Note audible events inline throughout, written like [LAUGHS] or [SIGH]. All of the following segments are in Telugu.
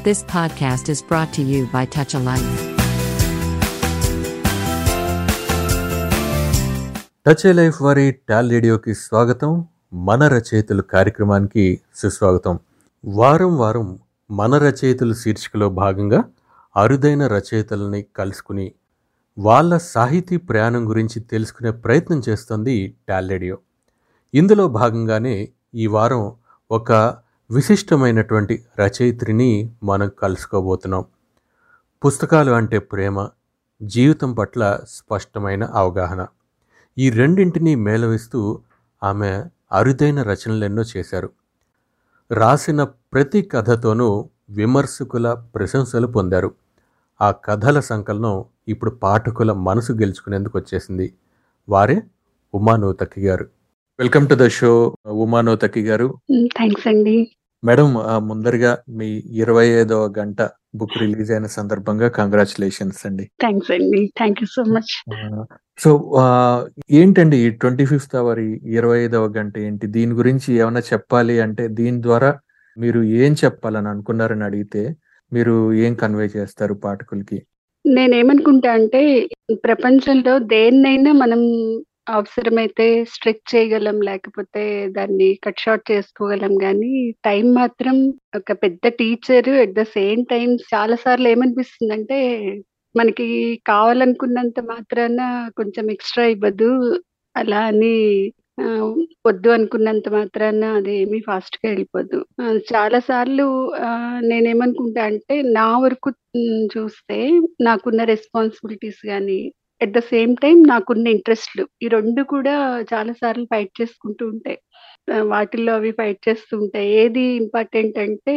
This podcast is brought to you by Touch a Life. Touch a life వారి టాల్ రేడియోకి స్వాగతం. మన రచయితలు కార్యక్రమానికి సుస్వాగతం. వారం వారం మన రచయితలు శీర్షికలో భాగంగా అరుదైన రచయితలని కలుసుకుని వాళ్ళ సాహితీ ప్రయాణం గురించి తెలుసుకునే ప్రయత్నం చేస్తుంది టాల్ రేడియో. ఇందులో భాగంగానే ఈ వారం ఒక విశిష్టమైనటువంటి రచయిత్రిని మనం కలుసుకోబోతున్నాం. పుస్తకాలు అంటే ప్రేమ జీవితం పట్ల స్పష్టమైన అవగాహన. ఈ రెండింటినీ మేళవిస్తూ ఆమె అరుదైన రచనలెన్నో చేశారు. రాసిన ప్రతి కథతోనూ విమర్శకుల ప్రశంసలు పొందారు. ఆ కథల సంకలనం ఇప్పుడు పాఠకుల మనసు గెలుచుకునేందుకు వచ్చేసింది. వారే ఉమానోతకి గారు. Welcome to the show Uma Nuthakki గారు. థ్యాంక్స్ అండి. మేడం ముందరగా మీ ఇరవై ఐదవ గంట బుక్ రిలీజ్ అయిన సందర్భంగా కంగ్రాచులేషన్స్ అండి. థ్యాంక్స్ అండి. Thank you so much. So ఏంటండి ఈ ట్వంటీ ఫిఫ్త్ అవర్ ఇరవై ఐదవ గంట ఏంటి? దీని గురించి ఏమైనా చెప్పాలి అంటే దీని ద్వారా మీరు ఏం చెప్పాలని అనుకున్నారని అడిగితే మీరు ఏం కన్వే చేస్తారు పాఠకులకి? నేనేమనుకుంటా అంటే ప్రపంచంలో దేన్నైనా మనం అవసరమైతే స్ట్రెచ్ చేయగలం లేకపోతే దాన్ని కట్ షార్ట్ చేసుకోగలం. కానీ టైం మాత్రం ఒక పెద్ద teacher at the same time చాలా సార్లు ఏమనిపిస్తుంది అంటే మనకి కావాలనుకున్నంత మాత్రాన కొంచెం ఎక్స్ట్రా ఇవ్వదు. అలా అని వద్దు అనుకున్నంత మాత్రాన అది ఏమీ ఫాస్ట్గా వెళ్ళిపోదు చాలా సార్లు నేనేమనుకుంటా అంటే నా వరకు చూస్తే నాకున్న రెస్పాన్సిబిలిటీస్ కానీ ఎట్ ద సేమ్ టైం నాకున్న ఇంట్రెస్ట్లు ఈ రెండు కూడా చాలా సార్లు ఫైట్ చేసుకుంటూ ఉంటాయి వాటిల్లో అవి ఫైట్ చేస్తూ ఉంటాయి ఏది ఇంపార్టెంట్ అంటే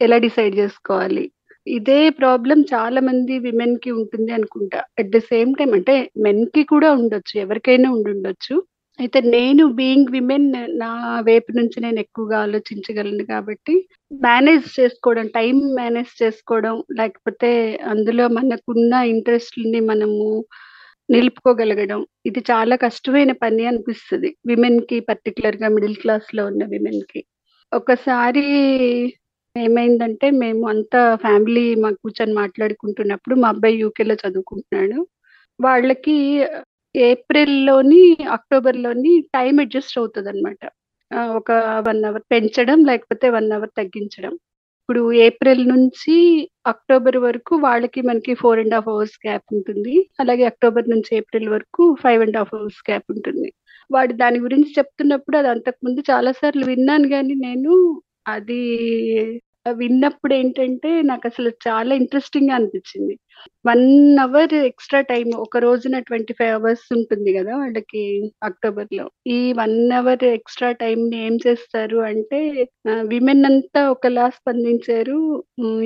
ఎలా డిసైడ్ చేసుకోవాలి? ఇదే ప్రాబ్లం చాలా మంది విమెన్కి ఉంటుంది అనుకుంటా. అట్ ద సేమ్ టైం అంటే మెన్కి కూడా ఉండొచ్చు ఎవరికైనా ఉండుండొచ్చు అయితే నేను బీయింగ్ విమెన్ నా వైపు నుంచి నేను ఎక్కువగా ఆలోచించగలను కాబట్టి మేనేజ్ చేసుకోవడం టైం మేనేజ్ చేసుకోవడం లేకపోతే అందులో మనకున్న ఇంట్రెస్ట్ని మనము నిలుపుకోగలగడం. ఇది చాలా కష్టమైన పని అనిపిస్తుంది. విమెన్కి పర్టికులర్గా మిడిల్ క్లాస్లో ఉన్న విమెన్కి ఒకసారి ఏమైందంటే మేము అంతా ఫ్యామిలీ మా కూర్చొని మాట్లాడుకుంటున్నప్పుడు మా అబ్బాయి యూకేలో చదువుకుంటున్నాడు. వాళ్ళకి ఏప్రిల్లోని అక్టోబర్లోని టైం అడ్జస్ట్ అవుతుంది అనమాట ఒక వన్ అవర్ పెంచడం లేకపోతే వన్ అవర్ తగ్గించడం. ఇప్పుడు ఏప్రిల్ నుంచి అక్టోబర్ వరకు వాళ్ళకి మనకి four and half hours gap ఉంటుంది. అలాగే అక్టోబర్ నుంచి ఏప్రిల్ వరకు five and half hours gap ఉంటుంది. వాడు దాని గురించి చెప్తున్నప్పుడు అది అంతకుముందు చాలా సార్లు విన్నాను కానీ నేను అది విన్నప్పుడు ఏంటంటే నాకు అసలు చాలా ఇంట్రెస్టింగ్గా అనిపించింది వన్ అవర్ ఎక్స్ట్రా టైం ఒక రోజున ట్వంటీ ఫైవ్ అవర్స్ ఉంటుంది కదా వాళ్ళకి అక్టోబర్లో ఈ వన్ అవర్ ఎక్స్ట్రా టైం ని ఏం చేస్తారు అంటే విమెన్ అంతా ఒకలా స్పందించారు.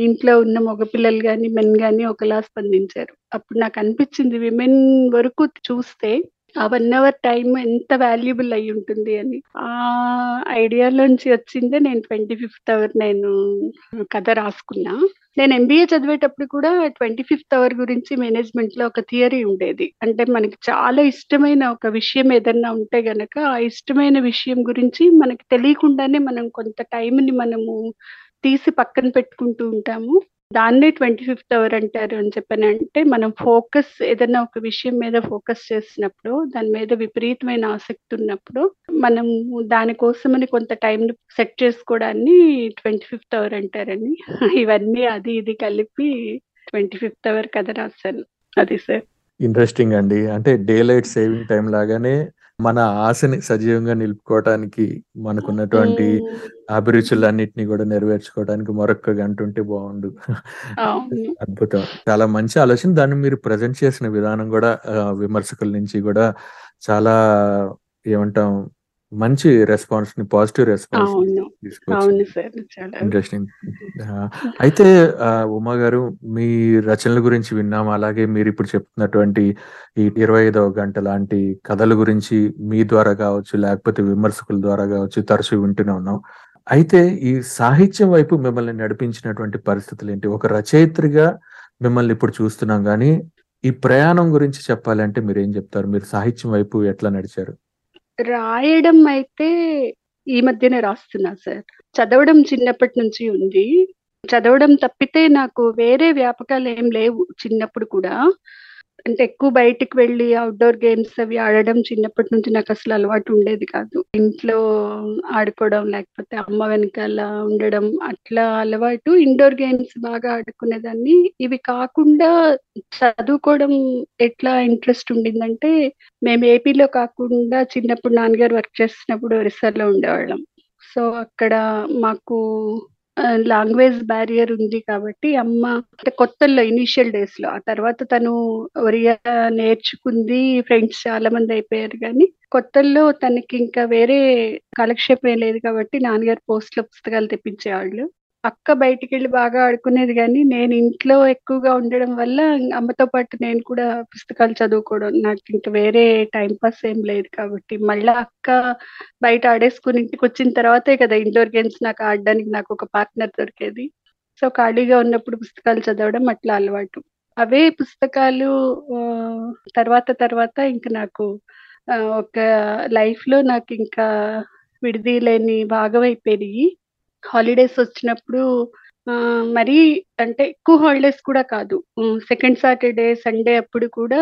ఇంట్లో ఉన్న మగపిల్లలు కానీ మెన్ కానీ ఒకలా స్పందించారు. అప్పుడు నాకు అనిపించింది విమెన్ వరకు చూస్తే ఆ వన్ అవర్ టైం ఎంత వాల్యుబుల్ అయి ఉంటుంది అని. ఆ ఐడియాలోంచి వచ్చిందే నేను ట్వంటీ ఫిఫ్త్ అవర్ నేను కథ రాసుకున్నా. నేను ఎంబీఏ చదివేటప్పుడు కూడా ట్వంటీ ఫిఫ్త్ అవర్ గురించి మేనేజ్మెంట్లో ఒక థియరీ ఉండేది. అంటే మనకి చాలా ఇష్టమైన ఒక విషయం ఏదన్నా ఉంటే గనక ఆ ఇష్టమైన విషయం గురించి మనకి తెలియకుండానే మనం కొంత టైంని మనము తీసి పక్కన పెట్టుకుంటూ ఉంటాము. దాన్నే ట్వంటీ ఫిఫ్త్ అవర్ అంటారు అని చెప్పని అంటే మనం ఫోకస్ ఏదైనా ఒక విషయం మీద ఫోకస్ చేసినప్పుడు దాని మీద విపరీతమైన ఆసక్తి ఉన్నప్పుడు మనం దానికోసమని కొంత టైం సెట్ చేసుకోవడాన్ని ట్వంటీ ఫిఫ్త్ అవర్ అంటారని ఇవన్నీ అది ఇది కలిపి ట్వంటీ ఫిఫ్త్ అవర్ కథ రాశాను. అది సార్. ఇంట్రెస్టింగ్ అండి. అంటే డే లైట్ సేవింగ్ టైం లాగానే మన ఆశని సజీవంగా నిలుపుకోవటానికి మనకున్నటువంటి అభిరుచులన్నిటిని కూడా నెరవేర్చుకోవడానికి మరొక గంట ఉంటే బాగుండు. అద్భుతం. చాలా మంచి ఆలోచన. దాన్ని మీరు ప్రజెంట్ చేసిన విధానం కూడా విమర్శకుల నుంచి కూడా చాలా ఏమంటాం మంచి రెస్పాన్స్ని పాజిటివ్ రెస్పాన్స్ ఇంట్రెస్టింగ్. అయితే ఉమా గారు మీ రచనల గురించి విన్నాం. అలాగే మీరు ఇప్పుడు చెప్తున్నటువంటి ఈ ఇరవై ఐదవ గంట లాంటి కథల గురించి మీ ద్వారా కావచ్చు లేకపోతే విమర్శకుల ద్వారా కావచ్చు తరచూ వింటూనే ఉన్నాం. అయితే ఈ సాహిత్యం వైపు మిమ్మల్ని నడిపించినటువంటి పరిస్థితులు ఏంటి ఒక రచయిత్రిగా మిమ్మల్ని ఇప్పుడు చూస్తున్నాం కానీ ఈ ప్రయాణం గురించి చెప్పాలంటే మీరు ఏం చెప్తారు? మీరు సాహిత్యం వైపు ఎట్లా నడిచారు? రాయడం అయితే ఈ మధ్యనే రాస్తున్నా సార్. చదవడం చిన్నప్పటి నుంచి ఉంది. చదవడం తప్పితే నాకు వేరే వ్యాపకాలు ఏం లేవు చిన్నప్పుడు కూడా. అంటే ఎక్కువ బయటికి వెళ్ళి అవుట్డోర్ గేమ్స్ అవి ఆడడం చిన్నప్పటి నుంచి నాకు అసలు అలవాటు ఉండేది కాదు. ఇంట్లో ఆడుకోవడం లేకపోతే అమ్మ వెనకాల ఉండడం అట్లా అలవాటు. ఇండోర్ గేమ్స్ బాగా ఆడుకునేదాన్ని. ఇవి కాకుండా చదువుకోవడం ఎట్లా ఇంట్రెస్ట్ ఉండిందంటే మేము ఏపీలో కాకుండా చిన్నప్పుడు నాన్నగారు వర్క్ చేస్తున్నప్పుడు ఒరిస్సాలో ఉండేవాళ్ళం. సో, అక్కడ మాకు లాంగ్వేజ్ బ్యారియర్ ఉంది కాబట్టి అమ్మ అంటే కొత్తల్లో ఇనీషియల్ డేస్‌లో. ఆ తర్వాత తను ఒరియా నేర్చుకుంది. ఫ్రెండ్స్ చాలా మంది అయిపోయారు కానీ కొత్తల్లో తనకి ఇంకా వేరే కాలక్షేపం లేదు కాబట్టి నాన్నగారు పోస్ట్‌లో పుస్తకాలు తెప్పించేవాళ్ళు. అక్క బయటికి వెళ్ళి బాగా ఆడుకునేది కానీ నేను ఇంట్లో ఎక్కువగా ఉండడం వల్ల అమ్మతో పాటు నేను కూడా పుస్తకాలు చదువుకోవడం. నాకు ఇంకా వేరే టైం పాస్ ఏం లేదు కాబట్టి. మళ్ళా అక్క బయట ఆడేసుకొని ఇంటికొచ్చిన తర్వాతే కదా ఇండోర్ గేమ్స్ నాకు ఆడడానికి ఒక పార్ట్నర్ దొరికేది. సో, ఖాళీగా ఉన్నప్పుడు పుస్తకాలు చదవడం అట్లా అలవాటు. అవే పుస్తకాలు తర్వాత తర్వాత ఇంక నాకు ఆహ్, ఒక లైఫ్‌లో ఇంకా విడదీయలేని భాగం అయిపోయినాయి హాలిడేస్ వచ్చినప్పుడు మరి అంటే ఎక్కువ హాలిడేస్ కూడా కాదు. సెకండ్ సాటర్‌డే, సండే అప్పుడు కూడా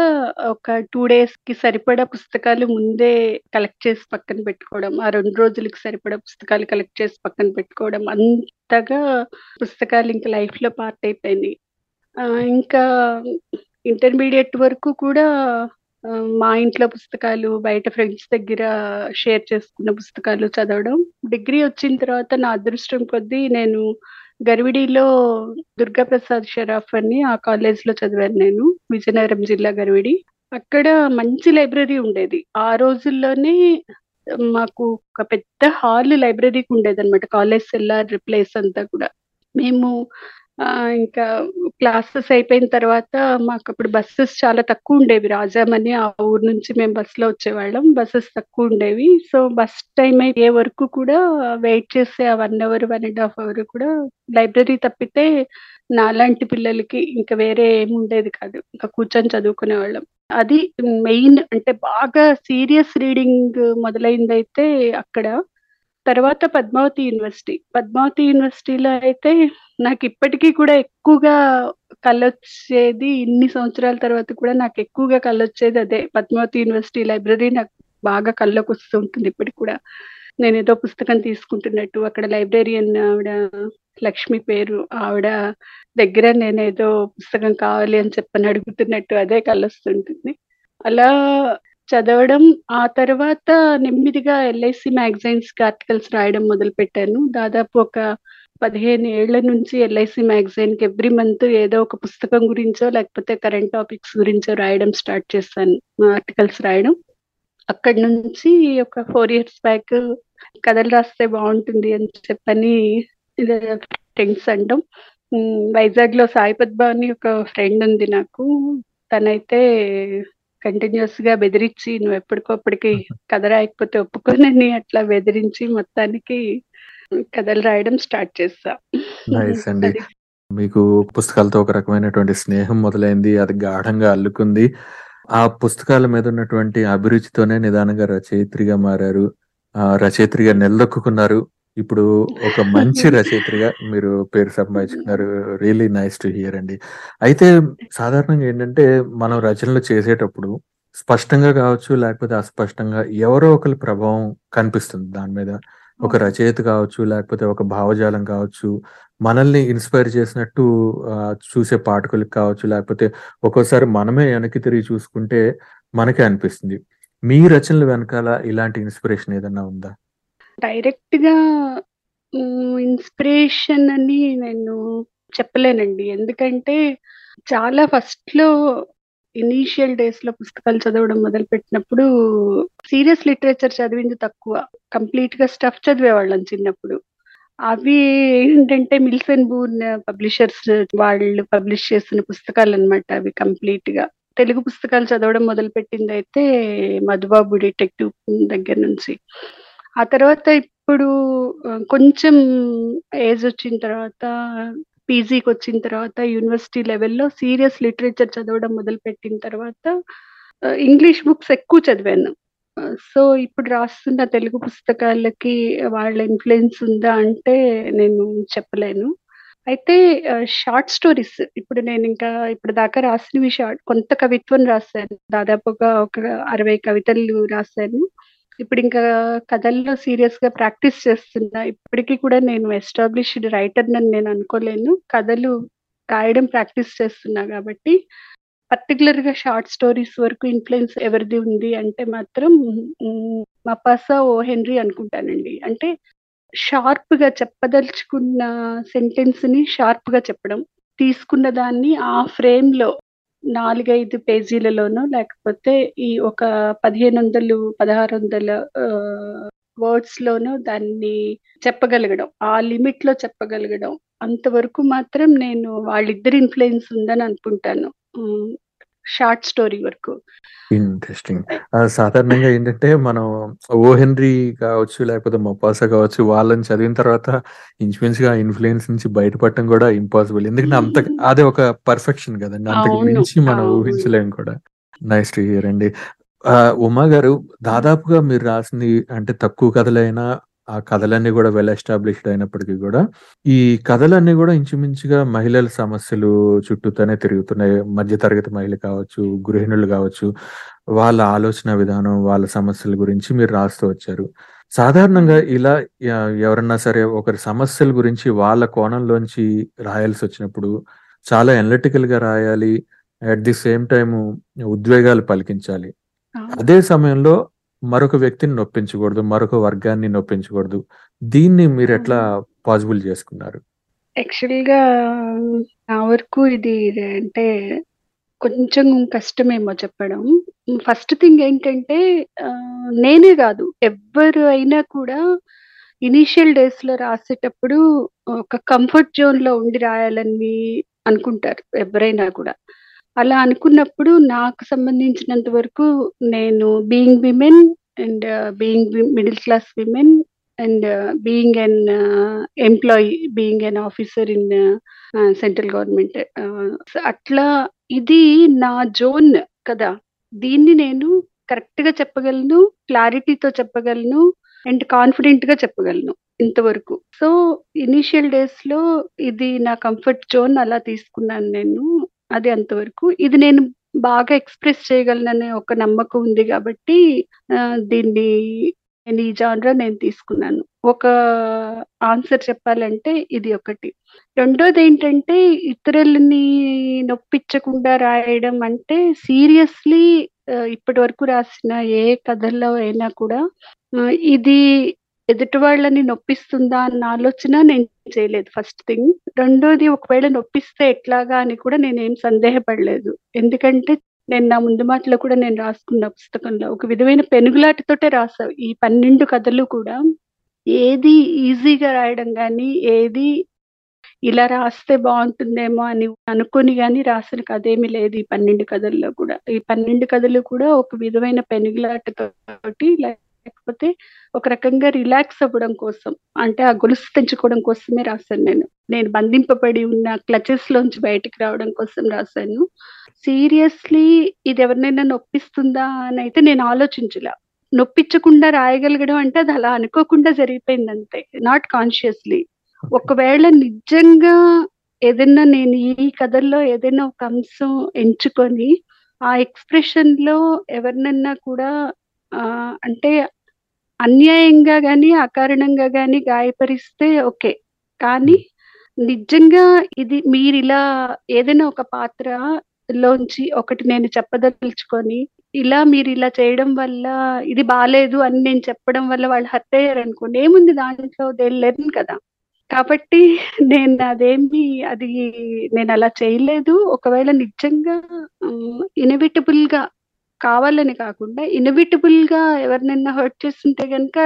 ఒక టూ డేస్కి సరిపడా పుస్తకాలు ముందే కలెక్ట్ చేసి పక్కన పెట్టుకోవడం. ఆ రెండు రోజులకి సరిపడా పుస్తకాలు కలెక్ట్ చేసి పక్కన పెట్టుకోవడం. అంతగా పుస్తకాలు ఇంకా లైఫ్లో పార్ట్ అయిపోయినాయి. ఇంకా ఇంటర్మీడియట్ వరకు కూడా మా ఇంట్లో పుస్తకాలు, బయట ఫ్రెండ్స్ దగ్గర షేర్ చేసుకున్న పుస్తకాలు చదవడం. డిగ్రీ వచ్చిన తర్వాత నా అదృష్టం కొద్దీ నేను గరివిడిలో దుర్గాప్రసాద్ షరాఫ్ అని ఆ కాలేజ్‌లో చదివాను నేను. విజయనగరం జిల్లా గరివిడి. అక్కడ మంచి లైబ్రరీ ఉండేది. ఆ రోజుల్లోనే మాకు ఒక పెద్ద హాల్ లైబ్రరీకి ఉండేదనమాట. కాలేజ్ సెల్లార్ ప్లేస్ అంతా కూడా. మేము ఇంకా క్లాసెస్ అయిపోయిన తర్వాత మాకు అప్పుడు బస్సెస్ చాలా తక్కువ ఉండేవి రాజామని ఆ ఊరు నుంచి మేము బస్సులో వచ్చేవాళ్ళం. బస్సెస్ తక్కువ ఉండేవి సో, బస్ టైం అయ్యే వరకు కూడా వెయిట్ చేసే ఆ one hour, one and half hour కూడా లైబ్రరీ తప్పితే నాలాంటి పిల్లలకి ఇంకా వేరే ఏముండేది కాదు. ఇంకా కూర్చొని చదువుకునే వాళ్ళం అది మెయిన్ అంటే బాగా సీరియస్ రీడింగ్ మొదలైందైతే అక్కడ. తర్వాత పద్మావతి యూనివర్సిటీ. పద్మావతి యూనివర్సిటీలో అయితే నాకు ఇప్పటికీ కూడా ఎక్కువగా కళ్ళొచ్చేది ఇన్ని సంవత్సరాల తర్వాత కూడా నాకు ఎక్కువగా కళ్ళొచ్చేది అదే. పద్మావతి యూనివర్సిటీ లైబ్రరీ నాకు బాగా కళ్ళకు ఉంటుంది ఇప్పటికి కూడా. నేను ఏదో పుస్తకం తీసుకుంటున్నట్టు, అక్కడ లైబ్రేరియన్ ఆవిడ లక్ష్మి పేరు. ఆవిడ దగ్గర నేనేదో పుస్తకం కావాలి అని చెప్పని అడుగుతున్నట్టు అదే కళ్ళొస్తుంటుంది. అలా చదవడం. ఆ తర్వాత నెమ్మదిగా ఎల్ఐసి మ్యాగజైన్స్‌కి ఆర్టికల్స్ రాయడం మొదలు పెట్టాను దాదాపు ఒక 15 ఏళ్ళ నుంచి ఎల్ఐసి మ్యాగజైన్‌కి ఎవ్రీ మంత్ ఏదో ఒక పుస్తకం గురించో, లేకపోతే కరెంట్ టాపిక్స్ గురించో రాయడం స్టార్ట్ చేస్తాను ఆర్టికల్స్ రాయడం. అక్కడి నుంచి ఒక ఫోర్ ఇయర్స్ బ్యాక్ కథలు రాస్తే బాగుంటుంది అని చెప్పని ఇది ఫ్రెండ్స్ అంటాం వైజాగ్లో సాయి అని ఒక ఫ్రెండ్ ఉంది నాకు. తనైతే కంటిన్యూయస్‌గా బెదిరించి నువ్వు ఎప్పటికో అప్పటికి కథ రాయకపోతే ఒప్పుకోనని అట్లా బెదిరించి మొత్తానికి కథలు రాయడం స్టార్ట్. నైస్ అండి. మీకు పుస్తకాలతో ఒక రకమైనటువంటి స్నేహం మొదలైంది. అది గాఢంగా అల్లుకుంది. ఆ పుస్తకాల మీద ఉన్నటువంటి అభిరుచితోనే నిదానంగా రచయిత్రిగా మారారు. రచయిత్రిగా నిలదొక్కుకున్నారు. ఇప్పుడు ఒక మంచి రచయిత్రిగా మీరు పేరు సంపాదించుకున్నారు. రియల్లీ నైస్ టు హియర్ అండి. అయితే సాధారణంగా ఏంటంటే మనం రచనలు చేసేటప్పుడు స్పష్టంగా కావచ్చు, లేకపోతే అస్పష్టంగా ఎవరో ఒకళ్ళ ప్రభావం కనిపిస్తుంది దాని మీద. ఒక రచయిత కావచ్చు, లేకపోతే ఒక భావజాలం కావచ్చు, మనల్ని ఇన్‌స్పైర్ చేసినట్టు చూసే పాఠకులకు కావచ్చు, లేకపోతే ఒక్కోసారి మనమే వెనక్కి తిరిగి చూసుకుంటే మనకే అనిపిస్తుంది. మీ రచనల వెనకాల ఇలాంటి ఇన్‌స్పిరేషన్ ఏదన్నా ఉందా? డైరెక్ట్గా ఇన్‌స్పిరేషన్ అని నేను చెప్పలేనండి. ఎందుకంటే చాలా ఫస్ట్లో ఇనీషియల్ డేస్‌లో పుస్తకాలు చదవడం మొదలు పెట్టినప్పుడు సీరియస్ లిటరేచర్ చదివింది తక్కువ. కంప్లీట్గా స్టఫ్ చదివేవాళ్ళం చిన్నప్పుడు. అవి ఏంటంటే మిల్సన్ బూన్ పబ్లిషర్స్ వాళ్ళు పబ్లిష్ చేసిన పుస్తకాలు అనమాట అవి కంప్లీట్గా తెలుగు పుస్తకాలు చదవడం మొదలు పెట్టింది అయితే మధుబాబు డిటెక్టివ్ దగ్గర నుంచి. ఆ తర్వాత ఇప్పుడు కొంచెం ఏజ్ వచ్చిన తర్వాత పీజీకొచ్చిన తర్వాత యూనివర్సిటీ లెవెల్‌లో సీరియస్ లిటరేచర్ చదవడం మొదలుపెట్టిన తర్వాత ఇంగ్లీష్ బుక్స్ ఎక్కువ చదివాను. సో, ఇప్పుడు రాస్తున్న తెలుగు పుస్తకాలకి వాళ్ళ ఇన్ఫ్లుయెన్స్ ఉందా అంటే నేను చెప్పలేను. అయితే షార్ట్ స్టోరీస్ ఇప్పుడు నేను ఇంకా ఇప్పుడు దాకా రాసినవి షార్ట్ కొంత కవిత్వం రాసాను. దాదాపుగా ఒక 60 కవితలు ఇప్పుడు ఇంకా కథల్లో సీరియస్గా ప్రాక్టీస్ చేస్తున్నా. ఇప్పటికీ కూడా నేను ఎస్టాబ్లిష్డ్ రైటర్ రైటర్‌నని నేను అనుకోలేను. కథలు రాయడం ప్రాక్టీస్ చేస్తున్నా కాబట్టి పర్టికులర్గా షార్ట్ స్టోరీస్ వరకు ఇన్ఫ్లుయెన్స్ ఎవరిది ఉంది అంటే మాత్రం మపాసా, ఓ. హెన్రీ అనుకుంటానండి. అంటే షార్ప్గా చెప్పదలుచుకున్న సెంటెన్స్ని షార్ప్గా చెప్పడం. తీసుకున్న దాన్ని ఆ ఫ్రేమ్లో నాలుగైదు పేజీలలోనూ లేకపోతే ఈ ఒక పదిహేను వందలు పదహారు వందల వర్డ్స్ లోనూ దాన్ని చెప్పగలగడం. ఆ లిమిట్లో చెప్పగలగడం. అంతవరకు మాత్రం నేను వాళ్ళిద్దరి ఇన్ఫ్లుయెన్స్ ఉందని అనుకుంటాను. షార్ట్ స్టోరీ వరకు. ఇంట్రెస్టింగ్. సాధారణంగా ఏంటంటే మనం 'ఓ. హెన్రీ' కావచ్చు, లేకపోతే 'మొపాసా' కావచ్చు వాళ్ళని చదివిన తర్వాత ఇంచుమించుగా ఆ ఇన్‌ఫ్లూయెన్స్ నుంచి బయటపడటం కూడా ఇంపాసిబుల్. ఎందుకంటే అంత అది ఒక పర్ఫెక్షన్ గదండీ. అంతకు. మించి మనం అవును. ఊహించలేము కూడా. నైస్ టు హియర్ అండి. ఉమా గారు దాదాపుగా మీరు రాసింది అంటే తక్కువ కథలైనా, ఆ కథలన్నీ గూడా వెల్ ఎస్టాబ్లిష్డ్ అయినప్పటికీ గూడా, ఈ కథలన్నీ గూడా ఇంచుమించుగా మహిళల సమస్యలు చుట్టూతానే తిరుగుతున్నాయి. మధ్య తరగతి మహిళ కావచ్చు, గృహిణులు గావచ్చు, వాళ్ళ ఆలోచన విధానం, వాళ్ళ సమస్యల గురించి మీరు రాస్తూ వచ్చారు. సాధారణంగా ఇలా ఎవరన్నా సరే ఒకరి సమస్యల గురించి వాళ్ళ కోణంలోంచి రాయాల్సొచ్చినప్పుడు చాలా అనలిటికల్‌గా రాయాలి. అట్ ది సేమ్ టైము ఉద్వేగాలు పలికించాలి. అదే సమయంలో మరొక వ్యక్తిని నొప్పించకూడదు. మరొక వర్గాన్ని నొప్పించకూడదు. దీన్ని మీరెట్లా అవును. పాజిబుల్ జేసుకున్నారు? యాక్చువల్‌గా నా వరకు ఇది అంటే కొంచెం కష్టమేమో చెప్పడం. ఫస్ట్ థింగ్ ఏంటంటే నేనే గాదు ఎవ్వరు అయినా కూడా ఇనీషియల్ డేస్‌లో రాసేటప్పుడు ఒక కంఫర్ట్ జోన్‌లో ఉండి రాయాలని అనుకుంటారు ఎవ్వరైనా కూడా. అలా అనుకున్నప్పుడు నాకు సంబంధించినంత వరకు నేను being women and being middle class women and being an employee, being an officer in central government అట్లా ఇది నా జోన్ కదా! దీన్ని నేను కరెక్ట్గా చెప్పగలను, క్లారిటీతో చెప్పగలను అండ్ కాన్ఫిడెంట్గా చెప్పగలను ఇంతవరకు. సో, ఇనీషియల్ డేస్‌లో ఇది నా కంఫర్ట్ జోన్ అలా తీసుకున్నాను నేను. అది అంతవరకు. ఇది నేను బాగా ఎక్స్‌ప్రెస్ చేయగలననే ఒక నమ్మకం ఉంది కాబట్టి దీన్ని నేను ఈ జాన్రా నేను తీసుకున్నాను. ఒక ఆన్సర్ చెప్పాలంటే ఇది ఒకటి. రెండోదేంటంటే ఇతరులని నొప్పించకుండా రాయడం అంటే సీరియస్‌లీ ఇప్పటి వరకు రాసిన ఏ కథల్లో అయినా కూడా ఇది ఎదుటి వాళ్ళని నొప్పిస్తుందా అన్న ఆలోచన నేను చేయలేదు ఫస్ట్ థింగ్. రెండోది ఒకవేళ నొప్పిస్తే ఎట్లాగా అని కూడా నేనేం సందేహపడలేదు. ఎందుకంటే నేను నా ముందు మాటలో కూడా నేను రాసుకున్న పుస్తకంలో ఒక విధమైన పెనుగులాటతోటే రాసావు ఈ 12 కథలు కూడా ఏది ఈజీగా రాయడం కానీ ఏది ఇలా రాస్తే బాగుంటుందేమో అని అనుకుని గాని రాసిన కథేమి లేదు ఈ 12 కథల్లో కూడా. ఈ 12 కథలు కూడా ఒక విధమైన పెనుగులాటతోటి లేకపోతే ఒక రకంగా రిలాక్స్ అవ్వడం కోసం. అంటే ఆ గొలుసు తెంచుకోవడం కోసమే రాసాను నేను. నేను బంధింపబడి ఉన్న క్లచెస్ లోంచి బయటికి రావడం కోసం రాసాను. సీరియస్‌లీ ఇది ఎవరినైనా నొప్పిస్తుందా అని అయితే నేను ఆలోచించలే నొప్పించకుండా రాయగలగడం అంటే అది అలా అనుకోకుండా జరిగిపోయిందంతే. Not consciously. ఒకవేళ నిజంగా ఏదైనా నేను ఈ కథల్లో ఏదైనా ఒక అంశం ఎంచుకొని, ఆ ఎక్స్ప్రెషన్లో ఎవరినన్నా కూడా అంటే అన్యాయంగా కానీ అకారణంగా కానీ గాయపరిస్తే ఓకే. కానీ నిజంగా ఇది మీరు ఇలా ఏదైనా ఒక పాత్ర లోంచి ఒకటి నేను చెప్పదలుచుకొని, ఇలా మీరు ఇలా చేయడం వల్ల ఇది బాగాలేదు అని నేను చెప్పడం వల్ల వాళ్ళు హర్ట్ అయ్యారనుకోండి, ఏముంది దాంట్లో దే లెర్న్ కదా! కాబట్టి నేను అదేమి అది నేను అలా చేయలేదు. ఒకవేళ నిజంగా హ్మ్, ఇనవిటబుల్‌గా కావాలని కాకుండా ఇనవిటబుల్‌గా ఎవరినైనా హర్ట్ చేసుంటే గనక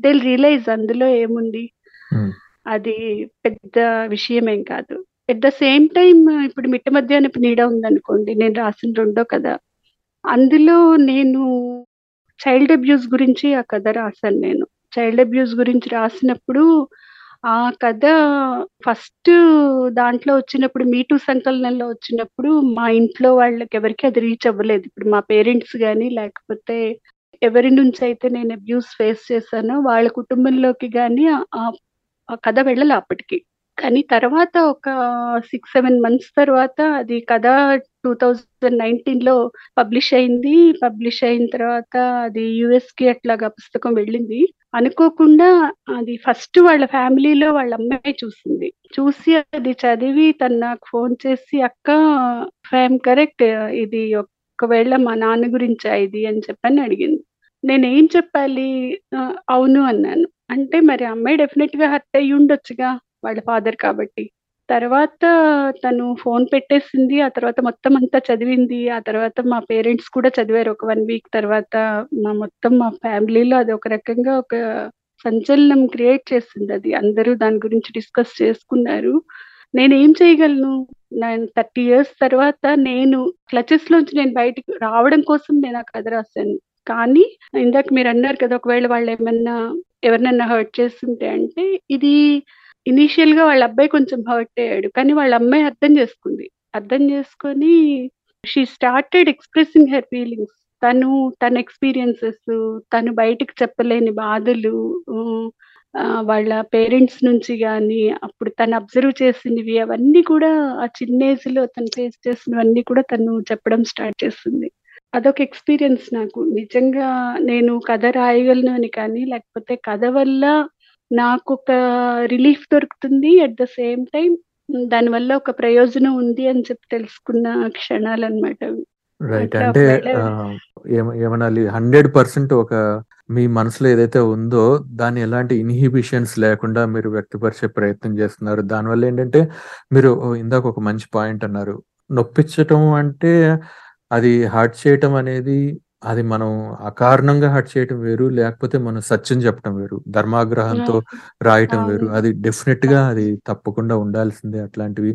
దే రియలైజ్ అందులో ఏముంది. హ్మ్. అది పెద్ద విషయమేం కాదు. ఎట్ ద సేమ్ టైమ్ ఇప్పుడు 'మిట్ట మధ్యాహ్నపు నీడ' ఉందనుకోండి. నేను రాసిన రెండో కథ. అందులో నేను చైల్డ్ అబ్యూస్ గురించి ఆ కథ రాసాను నేను. చైల్డ్ అబ్యూస్ గురించి రాసినప్పుడు ఆ కథ ఫస్ట్ దాంట్లో వచ్చినప్పుడు మీటూ సంకలనంలో వచ్చినప్పుడు మా ఇంట్లో వాళ్ళకి ఎవరికి అది రీచ్ అవ్వలేదు. ఇప్పుడు మా పేరెంట్స్ కానీ లేకపోతే ఎవరి నుంచైతే నేను అబ్యూస్ ఫేస్ చేశానో వాళ్ళ కుటుంబంలోకి గాని ఆ కథ వెళ్ళలే అప్పటికి. కానీ తర్వాత ఒక 6, 7 మంత్స్ తర్వాత అది కథ 2019లో పబ్లిష్ అయింది. పబ్లిష్ అయిన తర్వాత అది యూఎస్‌కి అట్లాగా పుస్తకం వెళ్ళింది. అనుకోకుండా అది ఫస్ట్ వాళ్ళ ఫ్యామిలీలో వాళ్ళ అమ్మాయి చూసింది. చూసి అది చదివి తను నాకు ఫోన్ చేసి "అక్క ఫ్యామ్ కరెక్ట్ ఇది ఒకవేళ మా నాన్న గురించా ఇది" అని చెప్పని అడిగింది. నేనేం చెప్పాలి? అవును అన్నాను. అంటే మరి అమ్మాయి డెఫినెట్గా హర్ట్ అయ్యుండొచ్చుగా వాళ్ళ ఫాదర్ కాబట్టి. తర్వాత తను ఫోన్ పెట్టేసింది. ఆ తర్వాత మొత్తం అంతా చదివింది. ఆ తర్వాత మా పేరెంట్స్ కూడా చదివారు. ఒక వన్ వీక్ తర్వాత మా మొత్తం మా ఫ్యామిలీలో అది ఒక రకంగా ఒక సంచలనం క్రియేట్ చేసిందది. అందరూ దాని గురించి డిస్కస్ చేసుకున్నారు. నేనేం చేయగలను? నేను 30 ఇయర్స్ తర్వాత నేను క్లచెస్ లోంచి నేను బయటికి రావడం కోసం నేను ఆ కథ రాశాను కానీ ఇందాక మీరు అన్నారు కదా! ఒకవేళ వాళ్ళేమన్నా ఎవరినన్నా హర్ట్ చేస్తుంటే అంటే ఇది ఇనీషియల్గా వాళ్ళ అబ్బాయి కొంచెం హర్ట్ అయ్యాడు. కానీ వాళ్ళ అమ్మాయి అర్థం చేసుకుంది. అర్థం చేసుకొని she started expressing her feelings. తను తన ఎక్స్‌పీరియన్సెస్ తను బయటికి చెప్పలేని బాధలు వాళ్ళ పేరెంట్స్ నుంచి కానీ అప్పుడు తను అబ్జర్వ్ చేసినవి అవన్నీ కూడా ఆ చిన్న ఏజ్‌లో తను ఫేస్ చేసినవన్నీ కూడా తను చెప్పడం స్టార్ట్ చేసింది. అదొక ఎక్స్‌పీరియన్స్ నాకు. నిజంగా నేను కథ రాయగలను అని కానీ, లేకపోతే కథ వల్ల నాకొక రిలీఫ్ దొరుకుతుంది. అట్ ద సేమ్ టైమ్ దానివల్ల ఒక ప్రయోజనం ఉంది అని చెప్పి తెలుసుకున్న క్షణాలనమాట అవి. రైట్. అంటే ఏమనాలి 100% ఒక మీ మనసులో ఏదైతే ఉందో దాన్ని ఎలాంటి ఇన్‌హిబిషన్స్ లేకుండా మీరు వ్యక్తపరిచే ప్రయత్నం చేస్తున్నారు. దానివల్ల ఏంటంటే మీరు ఇందాక ఒక మంచి పాయింట్ అన్నారు. నొప్పించటం అంటే అది హర్ట్ చేయటం అనేది అది మనం అకారణంగా హర్ట్ చేయటం వేరు. లేకపోతే మనం సత్యం చెప్పటం వేరు. ధర్మాగ్రహంతో. రాయటం వేరు. అది డెఫినిట్‌గా అవును. అది తప్పకుండా ఉండాల్సిందే అట్లాంటివి.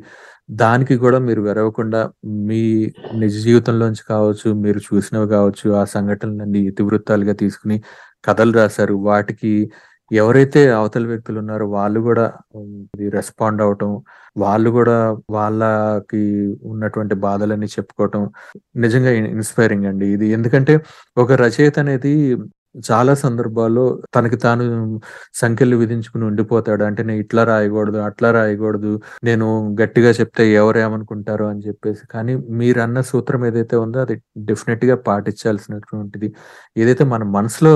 దానికి కూడా మీరు వెరవకుండా మీ నిజ జీవితంలోంచి కావచ్చు, మీరు చూసినవి కావచ్చు, ఆ సంఘటనలన్నీ ఇతివృత్తాలుగా తీసుకొని కథలు రాసారు. వాటికి ఎవరైతే అవతల వ్యక్తులు ఉన్నారో వాళ్ళు కూడా రెస్పాండ్ అవ్వటం, వాళ్ళు కూడా వాళ్ళకి ఉన్నటువంటి బాధలన్నీ చెప్పుకోవటం నిజంగా ఇన్‌స్పైరింగ్ అండి ఇది. ఎందుకంటే ఒక రచయిత అనేది చాలా సందర్భాల్లో తనకి తాను సంఖ్యలు విధించుకొని ఉండిపోతాడు. అంటే నేను ఇట్లా రాయకూడదు, అట్లా రాయకూడదు. నేను గట్టిగా చెప్తే ఎవరేమనుకుంటారో అని చెప్పేసి. కానీ మీరన్న సూత్రం ఏదైతే ఉందో అది డెఫినెట్గా పాటించాల్సినటువంటిది. ఏదైతే మన మనసులో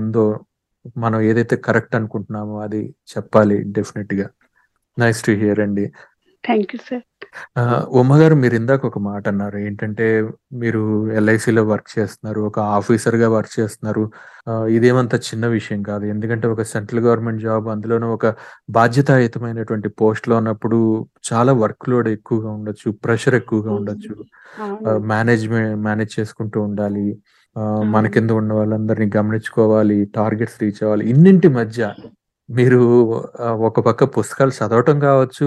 ఉందో, మనం ఏదైతే కరెక్ట్ అనుకుంటున్నామో అది చెప్పాలి డెఫినిట్‌గా. నైస్ టు హియర్ అండి. Thank you sir. ఉమ్మ గారు మీరు ఇందాక ఒక మాట అన్నారు. ఏంటంటే మీరు ఎల్ఐసీలో వర్క్ చేస్తున్నారు. ఒక ఆఫీసర్‌గా వర్క్ చేస్తున్నారు. ఇదేమంత చిన్న విషయం కాదు. ఎందుకంటే ఒక సెంట్రల్ గవర్నమెంట్ జాబ్ అందులోనూ ఒక బాధ్యతాయుతమైనటువంటి పోస్ట్‌లో ఉన్నప్పుడు చాలా వర్క్ లోడ్ ఎక్కువగా ఉండొచ్చు. ప్రెషర్ ఎక్కువగా. ఉండొచ్చు. ఆహ్, అవును. మేనేజ్‌మె మేనేజ్ చేసుకుంటూ ఉండాలి. మన. కింద ఉన్న వాళ్ళందరినీ గమనించుకోవాలి. టార్గెట్స్ రీచ్ అవ్వాలి. ఇన్నింటి మధ్య మీరు ఒక పక్క పుస్తకాలు చదవటం కావచ్చు,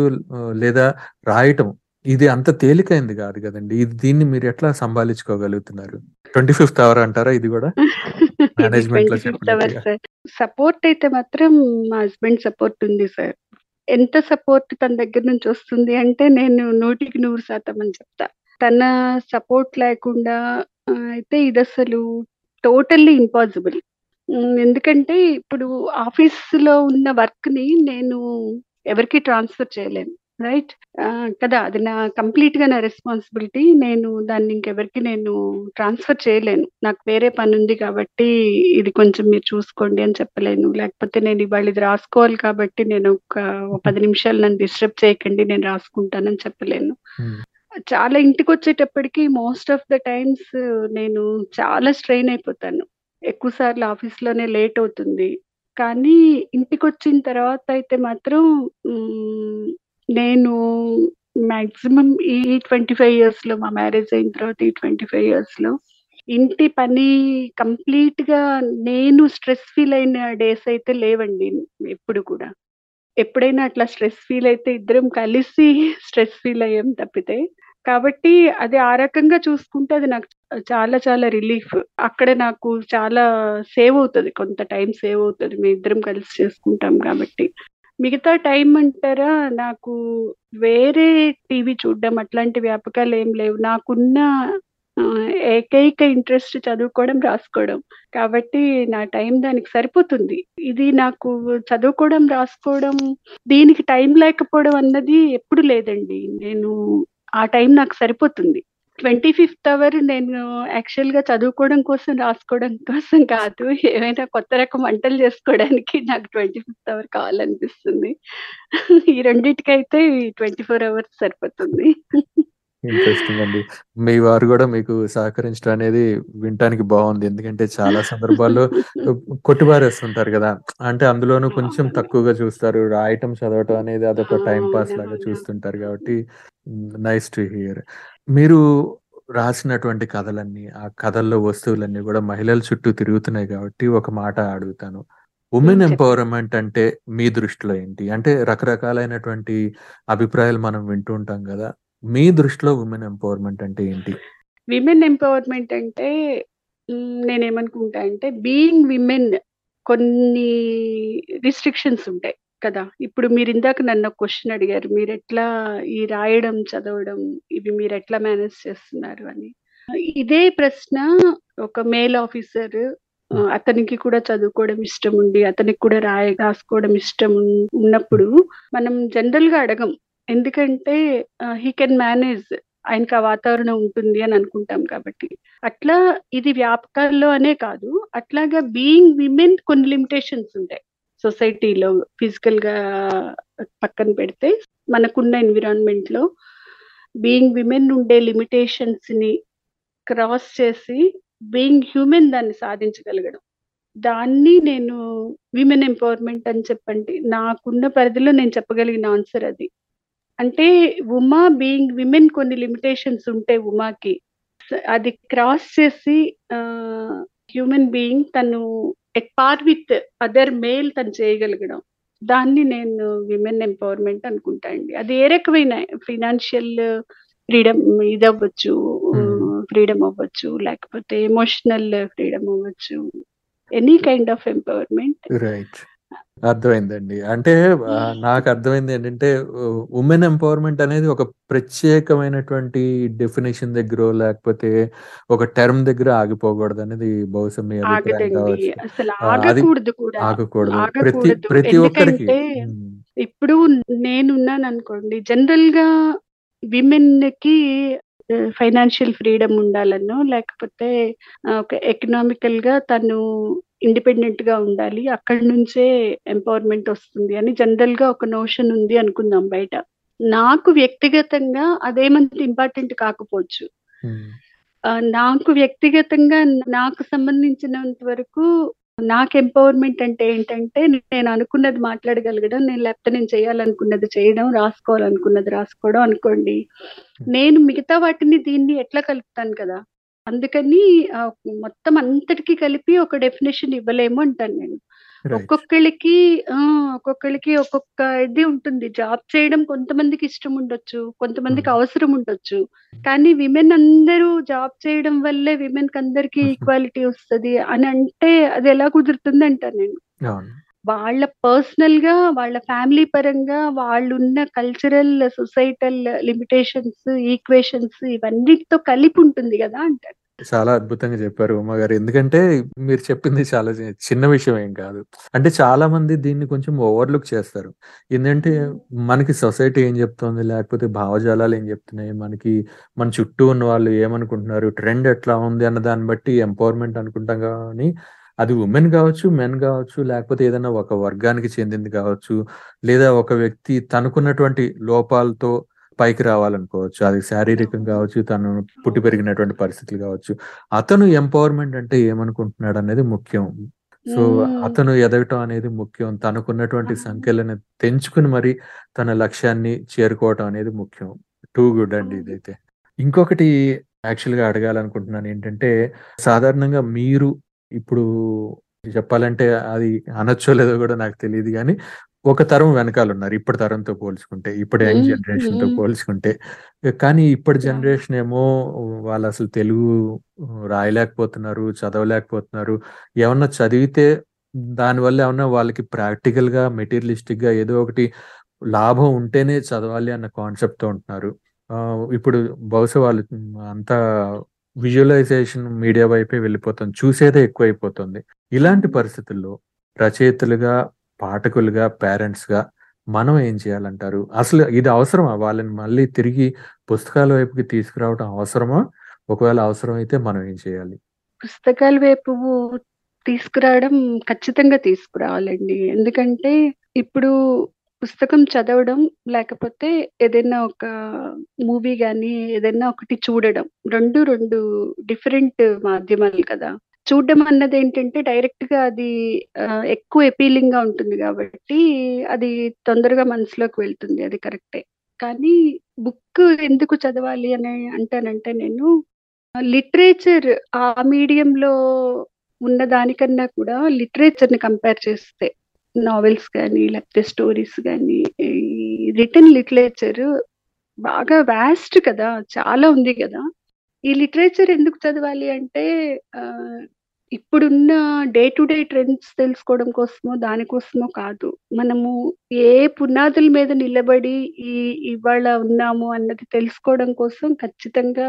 లేదా రాయటం ఇది అంత తేలికైంది కాదు కదండీ! ఇది దీన్ని మీరు ఎట్లా సంభాళించుకోగలుగుతున్నారు? 25థ్ అవర్ అంటారా ఇది కూడా? [LAUGHS] ఇది మేనేజ్‌మెంట్‌లో 25థ్ అవర్ చెప్పినట్టుగా. సార్. సపోర్ట్ అయితే మాత్రం మా హస్బెండ్ సపోర్ట్ ఉంది సార్. ఎంత సపోర్ట్ తన దగ్గర నుంచి వస్తుంది అంటే నేను 100కి 100% అని చెప్తా. తన సపోర్ట్ లేకుండా అయితే అయితే ఇదసలు టోటల్లీ ఇంపాసిబుల్. హ్మ్. ఎందుకంటే ఇప్పుడు ఆఫీస్‌లో ఉన్న వర్క్‌ని నేను ఎవరికీ ట్రాన్స్‌ఫర్ చేయలేను. రైట్? కదా! అది నా కంప్లీట్‌గా నా రెస్పాన్సిబిలిటీ. నేను దాన్ని ఇంకెవరికీ నేను ట్రాన్స్‌ఫర్ చేయలేను. నాకు వేరే పనుంది కాబట్టి ఇది కొంచెం మీరు చూసుకోండి అని చెప్పలేను. లేకపోతే నేను ఇవాళ ఇది రాసుకోవాలి కాబట్టి నేను ఒక పది 10 నిమిషాలు నన్ను డిస్టర్బ్ చేయకండి నేను రాసుకుంటానని చెప్పలేను. హ్మ్. చాలా ఇంటికి వచ్చేటప్పటికి మోస్ట్ ఆఫ్ ద టైమ్స్ నేను చాలా స్ట్రెయిన్ అయిపోతాను. ఎక్కువ సార్లు ఆఫీస్‌లోనే లేట్ అవుతుంది. కానీ ఇంటికి వచ్చిన తర్వాత అయితే మాత్రం నేను మాక్సిమం ఈ 25 ఇయర్స్‌లో మా మ్యారేజ్ అయిన తర్వాత ఈ 25 ఇయర్స్‌లో ఇంటి పని కంప్లీట్‌గా నేను స్ట్రెస్ ఫీల్ అయిన డేస్ అయితే లేవండి ఎప్పుడు కూడా. ఎప్పుడైనా అట్లా స్ట్రెస్ ఫీల్ అయితే ఇద్దరం కలిసి [LAUGHS] స్ట్రెస్ ఫీల్ అయ్యాం తప్పితే. కాబట్టి అది ఆ రకంగా చూసుకుంటే అది నాకు చాలా చాలా రిలీఫ్. అక్కడ నాకు చాలా సేవ్ అవుతుంది కొంత టైం సేవ్ అవుతుంది మేము ఇద్దరం కలిసి చేసుకుంటాం కాబట్టి. మిగతా టైం అంటారా నాకు వేరే టీవీ చూడడం అట్లాంటి వ్యాపకాలు ఏం లేవు. నాకున్న ఏకైక ఇంట్రెస్ట్ చదువుకోవడం, రాసుకోవడం. కాబట్టి నా టైం దానికి సరిపోతుంది. ఇది నాకు చదువుకోవడం, రాసుకోవడం దీనికి టైం లేకపోవడం అన్నది ఎప్పుడు లేదండి. నేను ఆ టైం నాకు సరిపోతుంది. 25థ్ అవర్ నేను యాక్చువల్గా చదువుకోవడం కోసం, రాసుకోవడం కోసం కాదు. ఏమైనా కొత్త రకం వంటలు చేసుకోవడానికి నాకు 25థ్ అవర్ కావాలనిపిస్తుంది. ఈ రెండింటికైతే ఈ 24 అవర్స్ సరిపోతుంది. ఇంట్రెస్టింగ్ అండి. మీ వారు గూడా మీకు సహకరించడం అనేది వినటానికి బావుంది. ఎందుకంటే చాలా సందర్భాల్లో [LAUGHS] ఆహ్, కొట్టిపారేస్తుంటారు గదా! అంటే అందులోనూ కొంచెం. తక్కువగా చూస్తారు. రాయటం, చదవటం అనేది అదొక టైమ్ పాస్ లాగా. చూస్తుంటారు గాబట్టి హ్మ్. Nice to hear. మీరు రాసినటువంటి కథలన్నీ, ఆ కథల్లో వస్తువులన్నీ గూడా మహిళల చుట్టూ తిరుగుతున్నాయి గాబట్టి ఒక మాట అడుగుతాను. చెప్పండి. ఎంపవర్‌మెంట్ అంటే మీ దృష్టిలో ఏంటి? అంటే రకరకాలైనటువంటి అభిప్రాయాలు మనం వింటూ ఉంటాం గదా! మీ దృష్టిలో వుమెన్ ఎంపవర్‌మెంట్ అంటే ఏంటి? విమెన్ ఎంపవర్‌మెంట్ అంటే. నేనేమనుకుంటా అంటే బీయింగ్ విమెన్ కొన్ని రిస్ట్రిక్షన్స్ ఉంటాయి కదా! ఇప్పుడు మీరిందాక నన్నొక క్వెషన్ అడిగారు. మీరెట్లా ఈ రాయడం, చదవడం ఇవి మీరెట్లా మేనేజ్ చేస్తున్నారు అని. ఇదే ప్రశ్న ఒక మేల్ ఆఫీసర్ అతనికి కూడా చదువుకోవడం ఇష్టం ఉండి, అతనికి కూడా రాయ రాసుకోవడం ఇష్టం ఉన్ ఉన్నప్పుడు మనం జనరల్‌గా అడగం. ఎందుకంటే హీ కెన్ మేనేజ్ ఆయనకి ఆ వాతావరణం ఉంటుంది అని అనుకుంటాం కాబట్టి. అట్లా ఇది వ్యాపకాల్లో అనే కాదు. అట్లాగా బీయింగ్ విమెన్ కొన్ని లిమిటేషన్స్ ఉంటాయి. సొసైటీలో ఫిజికల్‌గా పక్కన పెడితే మనకున్న ఎన్విరాన్మెంట్లో బీయింగ్ విమెన్ ఉండే లిమిటేషన్స్ని క్రాస్ చేసి బీయింగ్ హ్యూమెన్ దాన్ని సాధించగలగడం. దాన్ని నేను విమెన్ ఎంపవర్‌మెంట్ అని చెప్పండి. నాకున్న పరిధిలో నేను చెప్పగలిగిన ఆన్సర్ అది. అంటే ఉమా బీయింగ్ విమెన్ కొన్ని లిమిటేషన్స్ ఉంటే ఉమాకి అది క్రాస్ చేసి హ్యూమన్ బీయింగ్ తను at par with other male తను చేయగలగడం. దాన్ని నేను విమెన్ ఎంపవర్‌మెంట్ అనుకుంటా అండి. అది ఏ రకమైన ఫైనాన్షియల్ ఫ్రీడమ్ ఇదవ్వచ్చు. హ్మ్. ఆహ్, ఫ్రీడమ్ అవ్వచ్చు. లేకపోతే ఎమోషనల్ ఫ్రీడమ్ అవ్వచ్చు. Any kind of empowerment. Right. అర్థమైందండి. అంటే ఆహ్, నాకర్థమైంది ఏంటంటే వు వుమెన్ ఎంపవర్‌మెంట్ అనేది ఒక ప్రత్యేకమైనటువంటి డెఫినిషన్ దగ్గరో, లేకపోతే ఒక టర్మ్ దగ్గర ఆగిపోకూడదనేది బహుశా మీ ఆగకూడదు కూడా. ఆగకూడదు. ప్రతి. ప్రతి ఒక్కరికి ఎందుకంటే హ్మ్. ఇప్పుడు నేనున్నాననుకోండి జనరల్‌గా విమెన్‌కి ఆహ్, ఫైనాన్షియల్ ఫ్రీడమ్ ఉండాలనో, లేకపోతే ఒక ఎకనామికల్‌గా తను ఇండిపెండెంట్‌గా ఉండాలి. అక్కడి నుంచే ఎంపవర్‌మెంట్ వస్తుంది అని జనరల్‌గా ఒక నోషన్ ఉంది అనుకుందాం బయట. నాకు వ్యక్తిగతంగా అదేమంత ఇంపార్టెంట్ కాకపోవచ్చు. ఆహ్, నాకు వ్యక్తిగతంగా నాకు సంబంధించినంత వరకు నాకు ఎంపవర్‌మెంట్ అంటే ఏంటంటే నేను అనుకున్నది మాట్లాడగలగడం, నేను లేకపోతే నేను చేయాలనుకున్నది చేయడం, రాసుకోవాలనుకున్నది రాసుకోవడం అనుకోండి. నేను మిగతా వాటిని దీన్ని ఎట్లా కలుపుతాను కదా! అందుకని మొత్తం అంతటికి కలిపి ఒక డెఫినిషన్ ఇవ్వలేము అంటాను నేను. ఒక్కొక్కళ్ళకి! ఒక్కొక్కళ్ళకి ఒక్కొక్క ఇది ఉంటుంది. జాబ్ చేయడం కొంతమందికి ఇష్టం ఉండొచ్చు. కొంతమందికి హ్మ్. అవసరం ఉండొచ్చు. కానీ విమెన్ అందరూ జాబ్ చేయడం వల్లే విమెన్‌కి అందరికి ఈక్వాలిటీ వస్తది అని అంటే అది ఎలా కుదురుతుంది అంటాను నేను. వాళ్ళ పర్సనల్‌గా, వాళ్ళ ఫ్యామిలీ పరంగా వాళ్ళున్న కల్చరల్, సొసైటల్ లిమిటేషన్స్, ఈక్వేషన్స్ ఇవన్నిటితో కలిపి ఉంటుంది గదా! అంటాను. చాలా అద్భుతంగా చెప్పారు ఉమా గారు. ఎందుకంటే మీరు చెప్పింది చాలా చిన్న విషయం ఏం కాదు. అంటే చాలామంది దీన్ని కొంచెం ఓవర్‌లుక్ చేస్తారు. హ్మ్. మనకి సొసైటీ ఏం చెప్తోంది, లేకపోతే భావజాలాలు ఏం చెప్తున్నాయి, మనకి మన చుట్టూ ఉన్న వాళ్ళు ఏమనుకుంటున్నారు, ట్రెండ్ ఎట్లా ఉంది అన్న దాన్ని బట్టి ఎంపవర్‌మెంట్ అనుకుంటాం గానీ, అది వుమెన్ గావచ్చు, మెన్ గావచ్చు, లేకపోతే ఏదైనా ఒక వర్గానికి చెందింది కావచ్చు, లేదా ఒక వ్యక్తి తనకున్నటువంటి లోపాలతో పైకి రావాలనుకోవచ్చు. అది శారీరకం. కావచ్చు, తను పుట్టి. పెరిగినటువంటి పరిస్థితులు కావచ్చు. అతను ఎంపవర్‌మెంట్ అంటే ఏమనుకుంటున్నాడనేది ముఖ్యం. సో. అతను ఎదగటం అనేది ముఖ్యం. తనకున్నటువంటి. సంఖ్యలను తెంచుకొని మరి తన లక్ష్యాన్ని చేరుకోవటం అనేది ముఖ్యం. టూ గుడ్ అండి. ఇదైతే. ఇంకొకటి యాక్చువల్‌గా అడగాలనుకుంటున్నాను ఏంటంటే, సాధారణంగా మీరు ఇప్పుడు చెప్పాలంటే అది అనొచ్చో లేదో కూడా నాకు తెలీదు గానీ, ఒక తరం వెనకాలున్నారు. ఇప్పటి తరంతో పోల్చుకుంటే. ఇప్పటి యంగ్ హ్మ్. జనరేషన్‌తో హ్మ్. పోల్చుకుంటే. కానీ ఇప్పటి! జనరేషన్ ఏమో వాళ్ళసలు తెలుగు రాయలేకపోతున్నారు, చదవలేకపోతున్నారు. ఏమన్నా చదివితే దానివల్ల ఏమన్నా వాళ్ళకి ప్రాక్టికల్‌గా, మెటీరియలిస్టిక్‌గా ఏదో ఒకటి లాభం ఉంటేనే చదవాలి అన్న కాన్సెప్ట్‌తో ఉంటున్నారు. ఆహ్, ఇప్పుడు బహుశా వాళ్ళు అంతా విజువలైజేషన్ మీడియా వైపే వెళ్ళిపోతుంది. చూసేదే ఎక్కువైపోతుంది. ఇలాంటి పరిస్థితుల్లో రచయితలుగా, పాఠకులుగా, పేరెంట్స్‌గా మనం ఏం చేయాలంటారు? అసలు ఇది అవసరమా? వాళ్ళని మళ్ళీ తిరిగి పుస్తకాల వైపుకి తీసుకురావడం అవసరమా? ఒకవేళ అవసరం అయితే మనం ఏం చేయాలి? పుస్తకాల వైపు తీసుకురావడం ఖచ్చితంగా తీసుకురావాలండి. ఎందుకంటే ఇప్పుడు పుస్తకం చదవడం లేకపోతే ఏదైనా ఒక మూవీ కానీ ఏదైనా ఒకటి చూడడం. 2, 2 డిఫరెంట్ మాధ్యమాలు కదా! చూడడం అన్నది ఏంటంటే డైరెక్ట్గా అది ఎక్కువ ఎపీలింగ్గా ఉంటుంది కాబట్టి అది తొందరగా మనసులోకి వెళ్తుంది. అది కరెక్టే. కానీ బుక్ ఎందుకు చదవాలి అని అంటానంటే నేను లిటరేచర్ ఆ మీడియంలో ఉన్న దానికన్నా కూడా లిటరేచర్‌ని కంపేర్ చేస్తే నావెల్స్ కానీ లేకపోతే స్టోరీస్ కానీ ఈ రిటన్ లిటరేచర్ బాగా వాస్ట్ కదా! చాలా ఉంది కదా ఈ లిటరేచర్ ఎందుకు చదవాలి అంటే ఇప్పుడున్న డే టు డే ట్రెండ్స్ తెలుసుకోవడం కోసమో, దానికోసమో కాదు. మనము ఏ పునాదుల మీద నిలబడి ఈ ఇవాళ ఉన్నాము అన్నది తెలుసుకోవడం కోసం ఖచ్చితంగా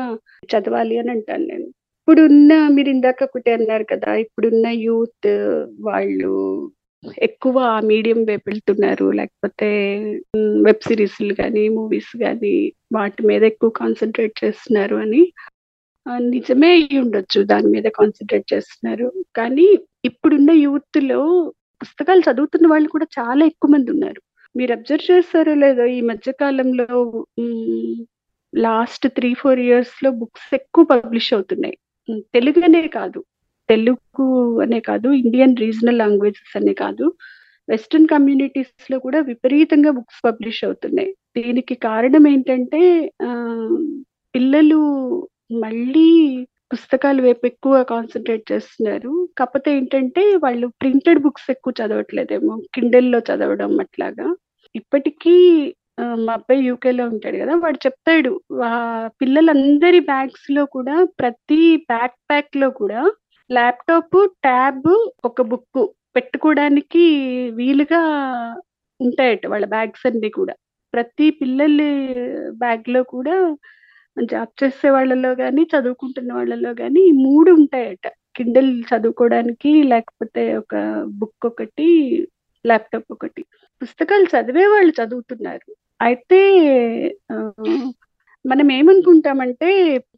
చదవాలి అని అంటాను నేను. ఇప్పుడున్న ఇందాక ఒకటి అన్నారు కదా! ఇప్పుడున్న యూత్ వాళ్ళు ఎక్కువ ఆ మీడియం వైపు వెళ్తున్నారు. లేకపోతే వెబ్ సిరీస్లు కానీ మూవీస్ కానీ వాటి మీద ఎక్కువ కాన్సన్ట్రేట్ చేస్తున్నారు అని. నిజమే అయి అయ్యుండొచ్చు. దాని మీద కాన్సన్ట్రేట్ చేస్తున్నారు. కానీ ఇప్పుడున్న యూత్‌లో పుస్తకాలు చదువుతున్న వాళ్ళు కూడా చాలా ఎక్కువ మంది ఉన్నారు మీరు అబ్జర్వ్ చేస్తారో లేదో ఈ మధ్య కాలంలో లాస్ట్ త్రీ ఫోర్ ఇయర్స్లో బుక్స్ ఎక్కువ పబ్లిష్ అవుతున్నాయి. తెలుగు అనే కాదు. తెలుగు అనే కాదు. ఇండియన్ రీజనల్ లాంగ్వేజెస్ అనే కాదు. వెస్ట్రన్ కమ్యూనిటీస్లో కూడా విపరీతంగా బుక్స్ పబ్లిష్ అవుతున్నాయి. దీనికి కారణం ఏంటంటే పిల్లలు మళ్ళీ పుస్తకాల వైపు ఎక్కువ కాన్సన్ట్రేట్ చేస్తున్నారు. కాకపోతే ఏంటంటే వాళ్ళు ప్రింటెడ్ బుక్స్ ఎక్కువ చదవట్లేదేమో. కిండెల్‌లో చదవడం అట్లాగా. ఇప్పటికీ మా అబ్బాయి యూకేలో ఉంటాడు కదా వాడు చెప్తాడు. పిల్లలందరి బ్యాగ్స్లో కూడా ప్రతి బ్యాక్ ప్యాక్లో కూడా ల్యాప్‌టాప్, ట్యాబ్, ఒక బుక్కు పెట్టుకోవడానికి వీలుగా ఉంటాయట వాళ్ళ బ్యాగ్స్ అన్ని కూడా. ప్రతి పిల్లలు బ్యాగ్లో కూడా జాబ్ చేసే వాళ్ళలో కానీ చదువుకుంటున్న వాళ్ళలో కానీ ఈ మూడు ఉంటాయట. కిండల్ చదువుకోవడానికి, లేకపోతే ఒక బుక్ ఒకటి, ల్యాప్‌టాప్ ఒకటి. పుస్తకాలు చదివే వాళ్ళు చదువుతున్నారు. అయితే మనం ఏమనుకుంటామంటే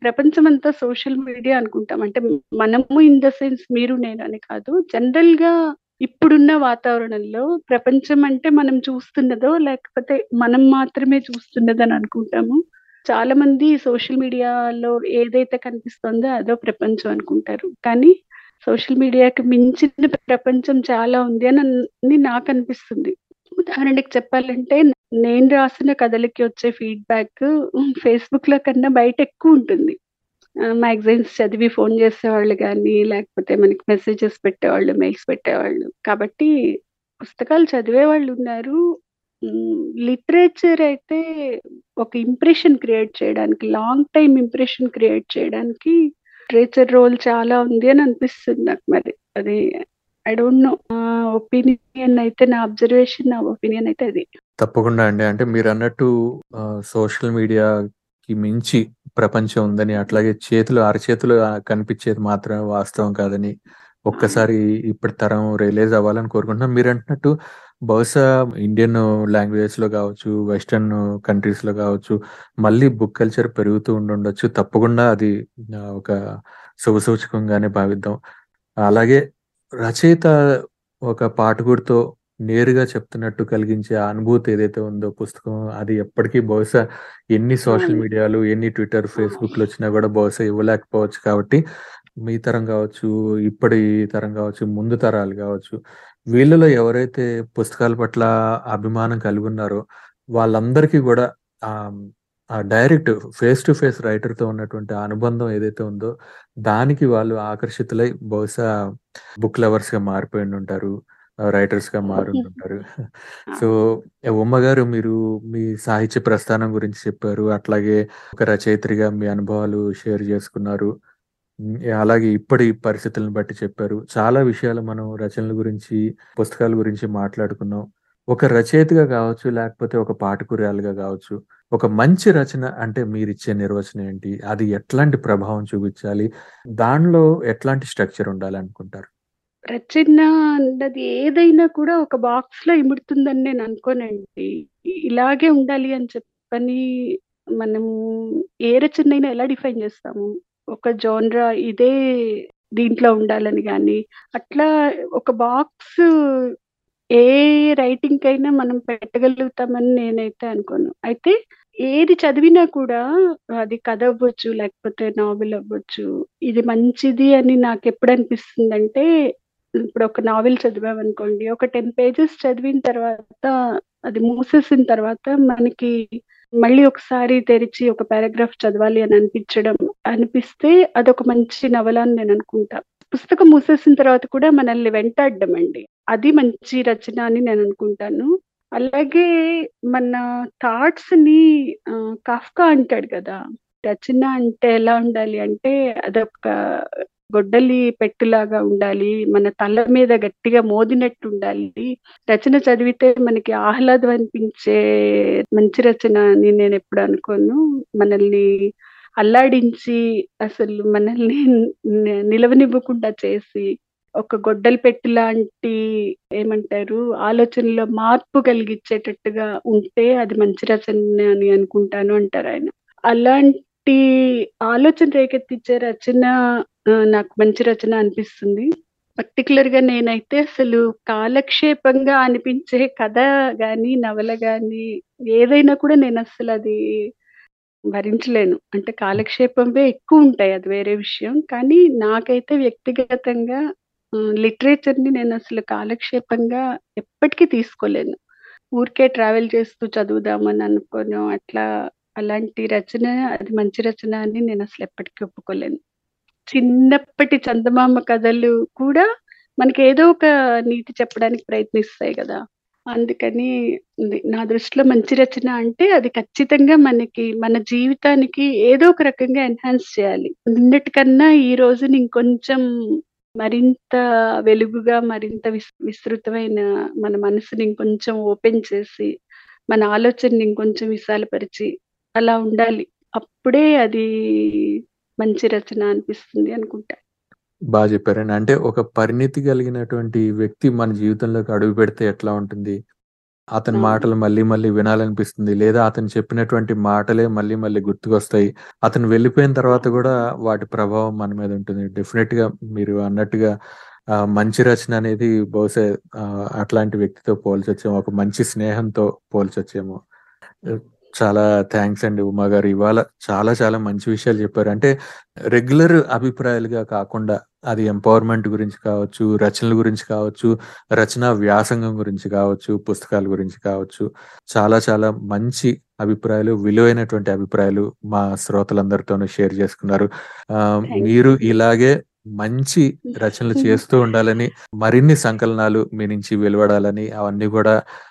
ప్రపంచమంతా సోషల్ మీడియా అనుకుంటాం. అంటే మనము ఇన్ ద సెన్స్ మీరు నేను అని కాదు. జనరల్గా ఇప్పుడున్న వాతావరణంలో ప్రపంచం అంటే మనం చూస్తున్నదో, లేకపోతే మనం మాత్రమే చూస్తున్నదని అనుకుంటాము. చాలా మంది సోషల్ మీడియాలో ఏదైతే కనిపిస్తుందో అదో ప్రపంచం అనుకుంటారు. కానీ సోషల్ మీడియాకి మించిన ప్రపంచం చాలా ఉంది అని నాకు అనిపిస్తుంది ఉదాహరణకి చెప్పాలంటే నేను రాసిన కథలకి వచ్చే ఫీడ్‌బ్యాక్ ఫేస్‌బుక్‌లో కన్నా బయట ఎక్కువ ఉంటుంది మ్యాగజైన్స్ చదివి ఫోన్ చేసేవాళ్ళు కానీ లేకపోతే మనకి మెసేజెస్ పెట్టేవాళ్ళు, మెయిల్స్ పెట్టేవాళ్ళు. కాబట్టి పుస్తకాలు చదివే వాళ్ళు ఉన్నారు లిటరేచర్ అయితే ఒక ఇంప్రెషన్ క్రియేట్ చేయడానికి, లాంగ్ టైమ్ ఇంప్రెషన్ క్రియేట్ చేయడానికి లిటరేచర్ రోల్ చాలా ఉంది అని అనిపిస్తుంది నాకు మరి. అది ఐ డోంట్ నో. ఒపీనియన్ అయితే నా అబ్జర్వేషన్, నా ఒపీనియన్ అయితే అది. తప్పకుండా అండి. అంటే మీరన్నట్టు అన్నట్టు సోషల్ మీడియాకి మించి ప్రపంచం ఉందని, అట్లాగే చేతులు అరచేతులు కనిపించేది మాత్రమే వాస్తవం కాదని ఒక్కసారి ఇప్పటి తరం రియలైజ్ అవ్వాలని కోరుకుంటున్నాం. మీరు అంటున్నట్టు బహుశా ఇండియన్ లాంగ్వేజెస్‌లో గావచ్చు, వెస్టర్న్ కంట్రీస్‌లో గావచ్చు, మళ్ళీ బుక్ కల్చర్ పెరుగుతూ ఉండుండొచ్చు. తప్పకుండా అది ఒక శుభసూచకంగానే భావిద్దాం. అలాగే రచయిత ఒక పాఠకుడితో నేరుగా చెప్తున్నట్టు కలిగించే అనుభూతి ఏదైతే ఉందో పుస్తకం అది ఎప్పటికీ బహుశా ఎన్ని సోషల్. మీడియాలు, ఎన్ని ట్విట్టర్, ఫేస్‌బుక్‌లు వచ్చినా కూడా బహుశా ఇవ్వలేకపోవచ్చు కాబట్టి, మీ తరం కావచ్చు, ఇప్పటి తరం కావచ్చు, ముందు తరాలు కావచ్చు, వీళ్ళలో ఎవరైతే పుస్తకాల పట్ల అభిమానం కలిగి ఉన్నారో వాళ్ళందరికీ కూడా డైరెక్ట్ ఫేస్ టు ఫేస్ రైటర్‌తో ఉన్నటువంటి అనుబంధం ఏదైతే ఉందో, దానికి వాళ్ళు ఆకర్షితులై బహుశా బుక్ లవర్స్‌గా మారిపోయి ఉండుంటారు. ఆహ్, రైటర్స్‌గా మారుండుంటారు. [LAUGHS] సో, ఉమ్మ గారు మీరు మీ సాహిత్య ప్రస్థానం గురించి చెప్పారు. అట్లాగే ఒక రచయిత్రిగా మీ అనుభవాలు షేర్ చేసుకున్నారు. అలాగే ఇప్పటి పరిస్థితులను బట్టి చెప్పారు. చాలా విషయాలు మనం రచనల గురించి, పుస్తకాల గురించి మాట్లాడుకున్నాం. ఒక రచయితగా కావచ్చు, లేకపోతే ఒక పాఠకురాలుగా కావచ్చు, ఒక మంచి రచన అంటే మీరిచ్చే నిర్వచనం ఏంటి? అది ఎట్లాంటి ప్రభావం చూపించాలి? దానిలో ఎట్లాంటి స్ట్రక్చర్ ఉండాలనుకుంటారు? రచన అన్నది ఏదైనా కూడా ఒక బాక్స్లో ఇముడుతుందని నేను అనుకోనండి. ఇలాగే ఉండాలి అని చెప్పని మనం ఏ రచనైనా ఎలా డిఫైన్ చేస్తాము? ఒక జోనరా ఇదే దీంట్లో ఉండాలని గాని, అట్లా ఒక బాక్స్ ఏ రైటింగ్ కైనా మనం పెట్టగలుగుతామని నేనైతే అనుకోను. అయితే ఏది చదివినా కూడా అది కథ అవ్వచ్చు, లేకపోతే నావెల్ అవ్వచ్చు. ఇది మంచిది అని నాకు ఎప్పుడు అనిపిస్తుంది అంటే ఇప్పుడు ఒక నావెల్ చదివామనుకోండి, ఒక 10 పేజెస్ చదివిన తర్వాత అది మూసేసిన తర్వాత మనకి మళ్ళీ ఒకసారి తెరిచి ఒక పారాగ్రాఫ్ చదవాలి అని అనిపించడం అనిపిస్తే అదొక మంచి నవల అని నేను అనుకుంటా. పుస్తకం మూసేసిన తర్వాత కూడా మనల్ని వెంటాడడం అండి. అది మంచి రచన అని నేను అనుకుంటాను. అలాగే మన థాట్స్ని కాఫ్కా అంటాడు కదా! రచన అంటే ఎలా ఉండాలి అంటే అదొక గొడ్డలి పెట్టులాగా ఉండాలి. మన తల మీద గట్టిగా మోదినట్టు ఉండాలి. రచన చదివితే మనకి ఆహ్లాదం అనిపించే మంచి రచన అని నేను ఎప్పుడు అనుకోను. మనల్ని అల్లాడించి అసలు మనల్ని నిలవనివ్వకుండా చేసి, ఒక గొడ్డలి పెట్టెలాంటి ఏమంటారు ఆలోచనలో మార్పు కలిగిచ్చేటట్టుగా ఉంటే అది మంచి రచన అని అనుకుంటాను అంటారు ఆయన అలాంటి ఆలోచన రేకెత్తించే రచన నాకు మంచి రచన అనిపిస్తుంది. పర్టికులర్గా నేనైతే అసలు కాలక్షేపంగా అనిపించే కథ గాని, నవల గాని ఏదైనా కూడా నేను అసలు అది భరించలేను. అంటే కాలక్షేపంవే ఎక్కువుంటాయి అది వేరే విషయం. కానీ నాకైతే వ్యక్తిగతంగా లిటరేచర్ని నేను అసలు కాలక్షేపంగా ఎప్పటికీ తీసుకోలేను. ఊరికే ట్రావెల్ చేస్తూ చదువుదామని అనుకోను అట్లా అలాంటి రచన అది మంచి రచన అని నేను అసలు ఎప్పటికీ ఒప్పుకోలేను. చిన్నప్పటి చందమామ కథలు కూడా మనకి ఏదో ఒక నీతి చెప్పడానికి ప్రయత్నిస్తాయి కదా అందుకని నా దృష్టిలో మంచి రచన అంటే అది ఖచ్చితంగా మనకి మన జీవితానికి ఏదో ఒక రకంగా ఎన్హాన్స్ చేయాలి. నిన్నటికన్నా ఈ రోజుని ఇంకొంచెం మరింత వెలుగుగా, మరింత విస్ విస్తృతమైన మన మనసుని ఇంకొంచెం ఓపెన్ చేసి, మన ఆలోచనని ఇంకొంచెం విశాలపరిచి అలా ఉండాలి. అప్పుడే అది మంచి రచన అనిపిస్తుంది అనుకుంటా. బా చెప్పారండి. అంటే ఒక పరిణితి కలిగినటువంటి వ్యక్తి మన జీవితంలోకి అడుగుపెడితే ఎట్లా ఉంటుంది? అతని. మాటలు మళ్ళీ మళ్ళీ వినాలనిపిస్తుంది. లేదా అతను చెప్పినటువంటి మాటలే మళ్ళీ మళ్ళీ గుర్తుకొస్తాయి. అతను వెళ్ళిపోయిన తర్వాత గూడా వాటి ప్రభావం మన మీద ఉంటుంది. డెఫినిట్‌గా మీరు అన్నట్టుగా మంచి రచన అనేది బహుశా అట్లాంటి వ్యక్తితో పోల్చొచ్చేమో. ఒక మంచి స్నేహంతో పోల్చొచ్చేమో. చాలా థాంక్స్ అండి ఉమా గారు. ఇవాళ చాలా చాలా మంచి విషయాలు చెప్పారు. అంటే రెగ్యులర్ అభిప్రాయాలుగా కాకుండా అది ఎంపవర్‌మెంట్ గురించి కావచ్చు, రచనల గురించి కావచ్చు, రచనా వ్యాసంగం గురించి కావచ్చు, పుస్తకాల గురించి కావచ్చు. చాలా చాలా మంచి అభిప్రాయాలు, విలువైనటువంటి అభిప్రాయాలు మా శ్రోతలందరితోనూ షేర్ చేసుకున్నారు. మీరు ఇలాగే మంచి రచనలు చేస్తూ ఉండాలని, మరిన్ని సంకలనాలు మీ నుంచి వెలువడాలని, అవన్నీ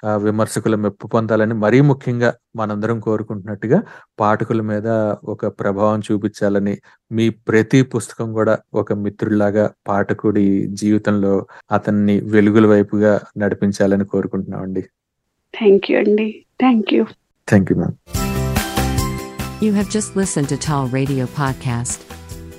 ఆహ్, విమర్శకుల మెప్పు పొందాలని, మరీ ముఖ్యంగా మనందరం కోరుకుంటున్నట్టుగా పాఠకుల మీద ఒక ప్రభావం చూపించాలని, మీ ప్రతి పుస్తకం గూడా ఒక మిత్రుడిలాగా పాఠకుడి జీవితంలో అతన్ని వెలుగుల వైపుగా నడిపించాలని కోరుకుంటున్నామండి. థాంక్ యూ అండి. Thank you. Thank you ma'am. You have just listened to Tall Radio Podcast.